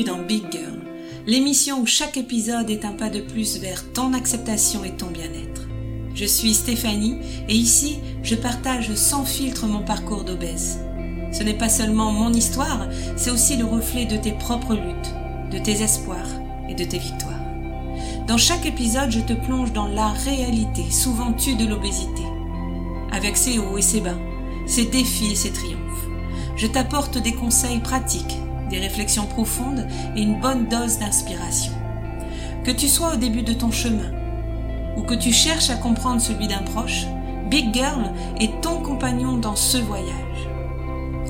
dans Big Girl, l'émission où chaque épisode est un pas de plus vers ton acceptation et ton bien-être. Je suis Stéphanie et ici, je partage sans filtre mon parcours d'obèse. Ce n'est pas seulement mon histoire, c'est aussi le reflet de tes propres luttes, de tes espoirs et de tes victoires. Dans chaque épisode, je te plonge dans la réalité, souvent tue de l'obésité, avec ses hauts et ses bas, ses défis et ses triomphes. Je t'apporte des conseils pratiques, des réflexions profondes et une bonne dose d'inspiration. Que tu sois au début de ton chemin ou que tu cherches à comprendre celui d'un proche, Big Girl est ton compagnon dans ce voyage.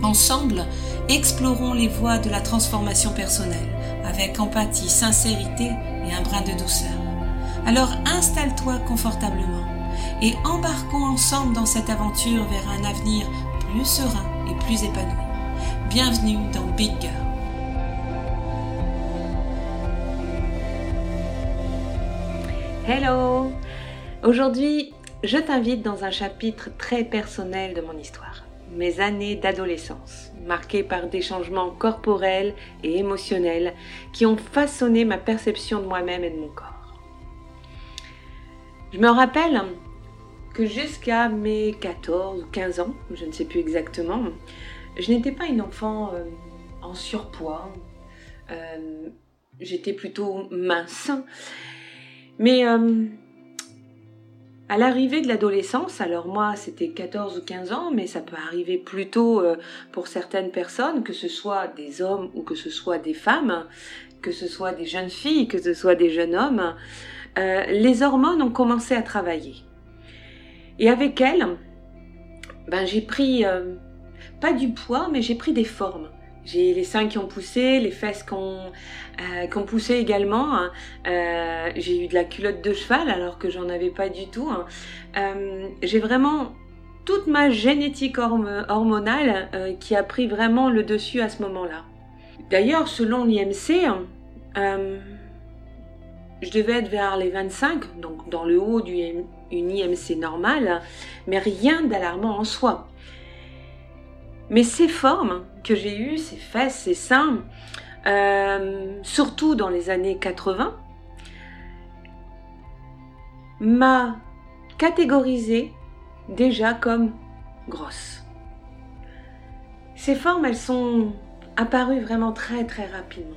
Ensemble, explorons les voies de la transformation personnelle avec empathie, sincérité et un brin de douceur. Alors installe-toi confortablement et embarquons ensemble dans cette aventure vers un avenir plus serein et plus épanoui. Bienvenue dans Big Girl. Hello Aujourd'hui, je t'invite dans un chapitre très personnel de mon histoire. Mes années d'adolescence, marquées par des changements corporels et émotionnels qui ont façonné ma perception de moi-même et de mon corps. Je me rappelle que jusqu'à mes 14 ou 15 ans, je ne sais plus exactement, je n'étais pas une enfant euh, en surpoids. Euh, j'étais plutôt mince mais euh, à l'arrivée de l'adolescence, alors moi c'était 14 ou 15 ans, mais ça peut arriver plus tôt euh, pour certaines personnes, que ce soit des hommes ou que ce soit des femmes, que ce soit des jeunes filles, que ce soit des jeunes hommes, euh, les hormones ont commencé à travailler. Et avec elles, ben, j'ai pris, pas du poids, mais j'ai pris des formes. J'ai les seins qui ont poussé, les fesses qui ont, euh, poussé également. Hein. Euh, j'ai eu de la culotte de cheval alors que j'en avais pas du tout. Hein. Euh, j'ai vraiment toute ma génétique hormonale qui a pris vraiment le dessus à ce moment-là. D'ailleurs, selon l'IMC, je devais être vers les 25, donc dans le haut d'une IMC normale, mais rien d'alarmant en soi. Mais ces formes que j'ai eues, ces fesses, ces seins, euh, surtout dans les années 80, m'a catégorisée déjà comme grosse. Ces formes, elles sont apparues vraiment très très rapidement.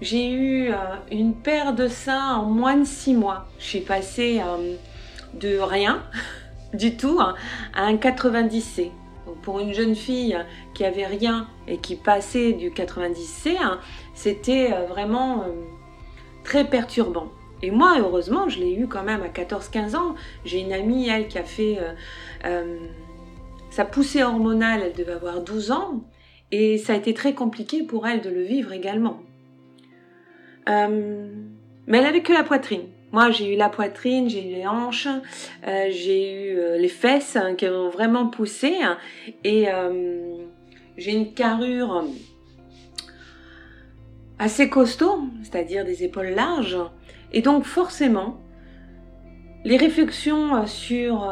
J'ai eu euh, une paire de seins en moins de six mois. Je suis passée euh, de rien du tout hein, à un 90C. Donc pour une jeune fille qui avait rien et qui passait du 90C, hein, c'était euh, vraiment euh, très perturbant. Et moi, heureusement, je l'ai eu quand même à 14-15 ans. J'ai une amie, elle, qui a fait euh, sa poussée hormonale, elle devait avoir 12 ans, et ça a été très compliqué pour elle de le vivre également. mais elle avait que la poitrine. Moi, j'ai eu la poitrine, j'ai eu les hanches, euh, j'ai eu euh, les fesses hein, qui ont vraiment poussé hein, et euh, j'ai une carrure assez costaud, c'est-à-dire des épaules larges. Et donc forcément, les réflexions sur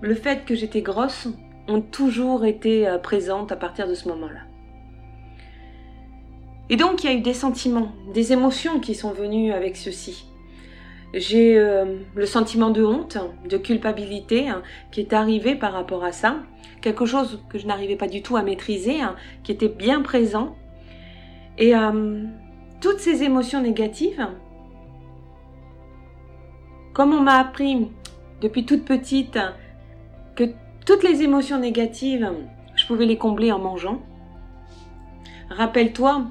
le fait que j'étais grosse ont toujours été présentes à partir de ce moment-là. Et donc il y a eu des sentiments, des émotions qui sont venues avec ceci. J'ai euh, le sentiment de honte, de culpabilité hein, qui est arrivé par rapport à ça, quelque chose que je n'arrivais pas du tout à maîtriser, hein, qui était bien présent. Et euh, toutes ces émotions négatives, comme on m'a appris depuis toute petite que toutes les émotions négatives, je pouvais les combler en mangeant. Rappelle-toi,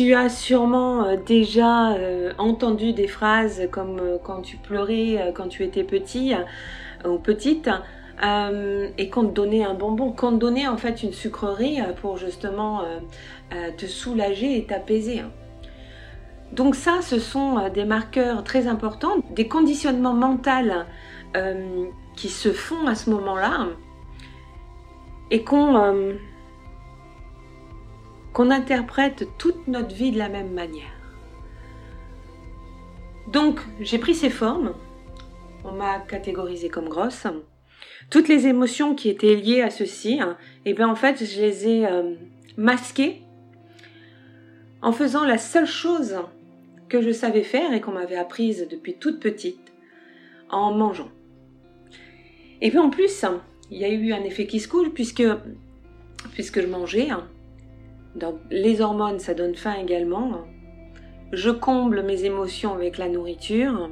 tu as sûrement euh, déjà euh, entendu des phrases comme euh, quand tu pleurais quand tu étais petit ou petite et qu'on te donnait un bonbon, qu'on te donnait en fait une sucrerie pour justement te soulager et t'apaiser. Donc ça, ce sont des marqueurs très importants, des conditionnements mentaux qui se font à ce moment-là et qu'on qu'on interprète toute notre vie de la même manière. Donc j'ai pris ces formes, on m'a catégorisé comme grosse, toutes les émotions qui étaient liées à ceci, et hein, eh bien en fait, je les ai euh, masquées en faisant la seule chose que je savais faire et qu'on m'avait apprise depuis toute petite, en mangeant. Et puis en plus, il y a eu un effet qui se coule puisque, puisque je mangeais. Hein, les hormones, ça donne faim également. Je comble mes émotions avec la nourriture.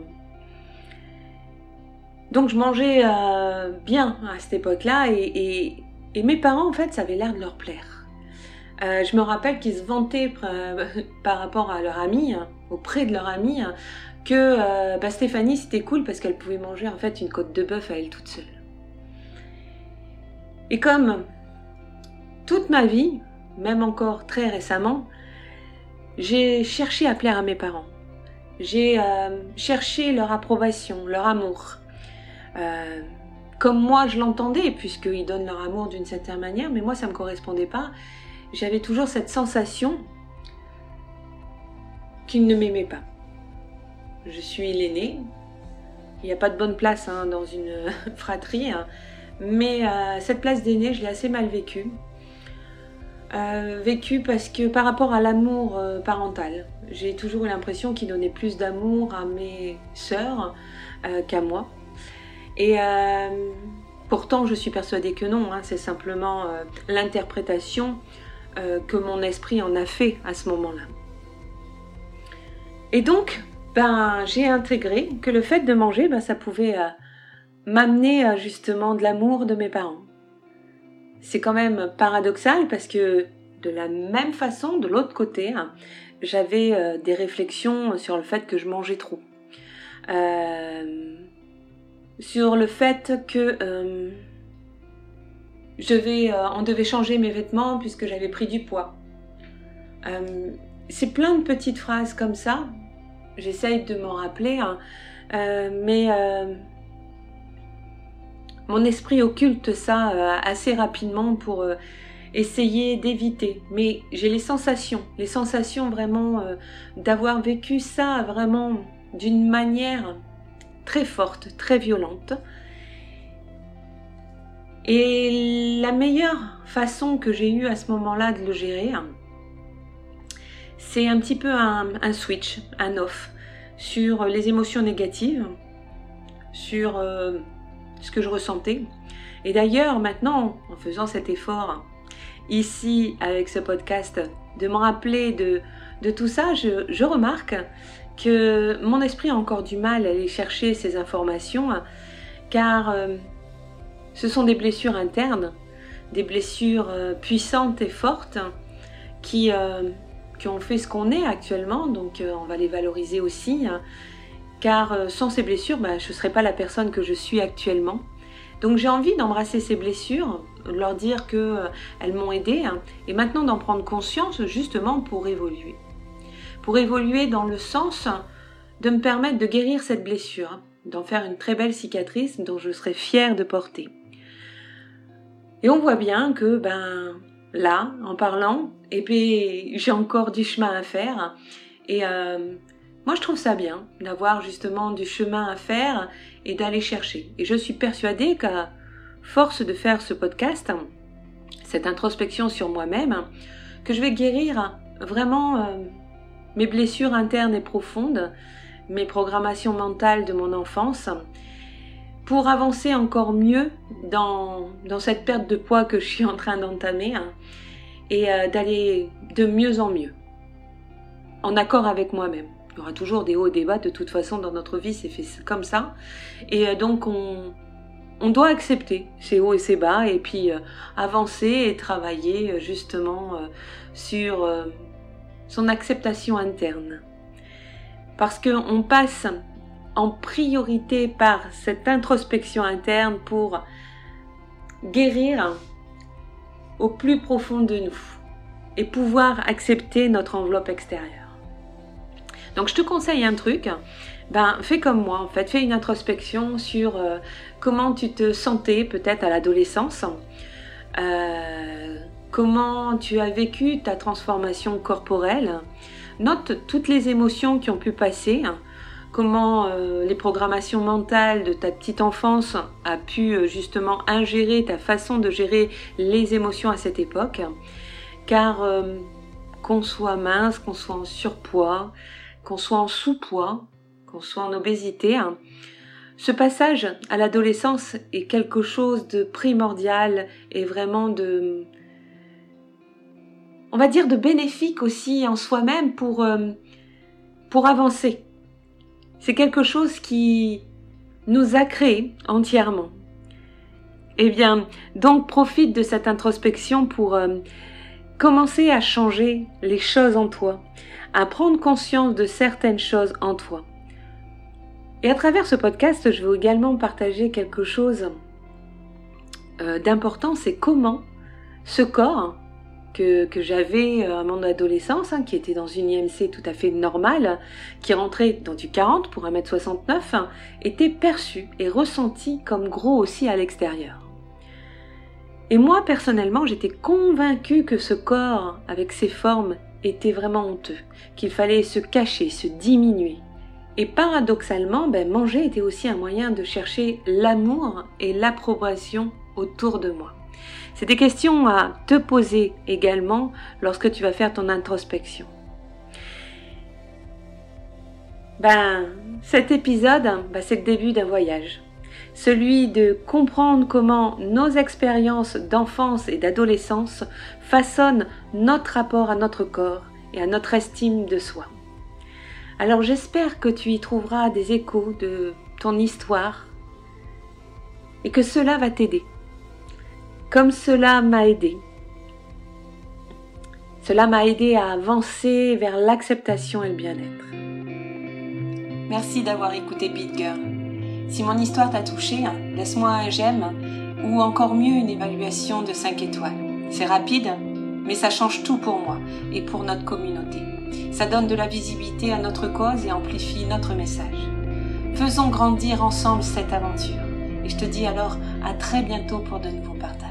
Donc je mangeais euh, bien à cette époque-là et, mes parents, en fait, ça avait l'air de leur plaire. Euh, je me rappelle qu'ils se vantaient par rapport à leur amie, auprès de leur amie, que euh, bah, Stéphanie c'était cool parce qu'elle pouvait manger en fait une côte de bœuf à elle toute seule. Et comme toute ma vie, même encore très récemment, j'ai cherché à plaire à mes parents. J'ai cherché leur approbation, leur amour. Euh, comme moi je l'entendais, puisqu'ils donnent leur amour d'une certaine manière, mais moi ça ne me correspondait pas. J'avais toujours cette sensation qu'ils ne m'aimaient pas. Je suis l'aîné. Il n'y a pas de bonne place hein, dans une fratrie, hein. mais euh, cette place d'aîné, je l'ai assez mal vécue. Euh, vécue parce que par rapport à l'amour parental, j'ai toujours eu l'impression qu'ils donnaient plus d'amour à mes sœurs qu'à moi. Et euh, pourtant, je suis persuadée que non, hein, c'est simplement euh, l'interprétation euh, que mon esprit en a fait à ce moment-là. Et donc, ben, j'ai intégré que le fait de manger, ben, ça pouvait m'amener justement de l'amour de mes parents. C'est quand même paradoxal parce que de la même façon, de l'autre côté, hein, j'avais des réflexions sur le fait que je mangeais trop. Euh, sur le fait que euh, je vais, euh, on devait changer mes vêtements puisque j'avais pris du poids. Euh, c'est plein de petites phrases comme ça. J'essaye de m'en rappeler, hein. mais mon esprit occulte ça assez rapidement pour essayer d'éviter. Mais j'ai les sensations, les sensations vraiment d'avoir vécu ça vraiment d'une manière très forte, très violente. Et la meilleure façon que j'ai eue à ce moment-là de le gérer, c'est un petit peu un, switch, un off sur les émotions négatives, sur euh, ce que je ressentais. Et d'ailleurs, maintenant, en faisant cet effort ici avec ce podcast, de me rappeler de, de tout ça, je, je remarque que mon esprit a encore du mal à aller chercher ces informations, car euh, ce sont des blessures internes, des blessures euh, puissantes et fortes qui, euh, qui ont fait ce qu'on est actuellement, donc on va les valoriser aussi, hein. Car sans ces blessures, bah, je ne serais pas la personne que je suis actuellement. Donc j'ai envie d'embrasser ces blessures, leur dire qu'elles m'ont aidé, hein, et maintenant d'en prendre conscience justement pour évoluer pour évoluer dans le sens de me permettre de guérir cette blessure, d'en faire une très belle cicatrice dont je serai fière de porter. Et on voit bien que, ben, là, en parlant, et j'ai encore du chemin à faire. Et euh, moi, je trouve ça bien d'avoir justement du chemin à faire et d'aller chercher. Et je suis persuadée qu'à force de faire ce podcast, cette introspection sur moi-même, que je vais guérir vraiment euh, mes blessures internes et profondes, mes programmations mentales de mon enfance, pour avancer encore mieux dans, cette perte de poids que je suis en train d'entamer hein, et euh, d'aller de mieux en mieux, en accord avec moi-même. Il y aura toujours des hauts et des bas, de toute façon dans notre vie c'est fait comme ça. Et euh, donc on, doit accepter ces hauts et ces bas et puis euh, avancer et travailler justement sur son acceptation interne. Parce qu'on passe en priorité par cette introspection interne pour guérir au plus profond de nous et pouvoir accepter notre enveloppe extérieure. Donc je te conseille un truc, ben fais comme moi en fait, fais une introspection sur euh, comment tu te sentais peut-être à l'adolescence, euh, comment tu as vécu ta transformation corporelle. Note toutes les émotions qui ont pu passer. comment euh, les programmations mentales de ta petite enfance a pu justement ingérer ta façon de gérer les émotions à cette époque. Car qu'on soit mince, qu'on soit en surpoids, qu'on soit en sous-poids, qu'on soit en obésité, hein, ce passage à l'adolescence est quelque chose de primordial et vraiment de, on va dire de bénéfique aussi en soi-même pour, pour avancer. C'est quelque chose qui nous a créés entièrement. Eh bien, donc profite de cette introspection pour euh, commencer à changer les choses en toi, prendre conscience de certaines choses en toi. Et à travers ce podcast, je vais également partager quelque chose euh, d'important, c'est comment ce corps que, j'avais euh, à mon adolescence, hein, qui était dans une IMC tout à fait normale, qui rentrait dans du 40 pour 1m69, était perçu et ressenti comme gros aussi à l'extérieur. Et moi, personnellement, j'étais convaincue que ce corps, avec ses formes, était vraiment honteux, qu'il fallait se cacher, se diminuer. Et paradoxalement, ben, manger était aussi un moyen de chercher l'amour et l'approbation autour de moi. C'est des questions à te poser également lorsque tu vas faire ton introspection. Ben, cet épisode, ben, c'est le début d'un voyage. Celui de comprendre comment nos expériences d'enfance et d'adolescence façonnent notre rapport à notre corps et à notre estime de soi. Alors j'espère que tu y trouveras des échos de ton histoire et que cela va t'aider comme cela m'a aidé. Cela m'a aidé à avancer vers l'acceptation et le bien-être. Merci d'avoir écouté Beat. Si mon histoire t'a touché, laisse-moi un j'aime ou encore mieux une évaluation de 5 étoiles. C'est rapide, mais ça change tout pour moi et pour notre communauté. Ça donne de la visibilité à notre cause et amplifie notre message. Faisons grandir ensemble cette aventure. Et je te dis alors à très bientôt pour de nouveaux partages.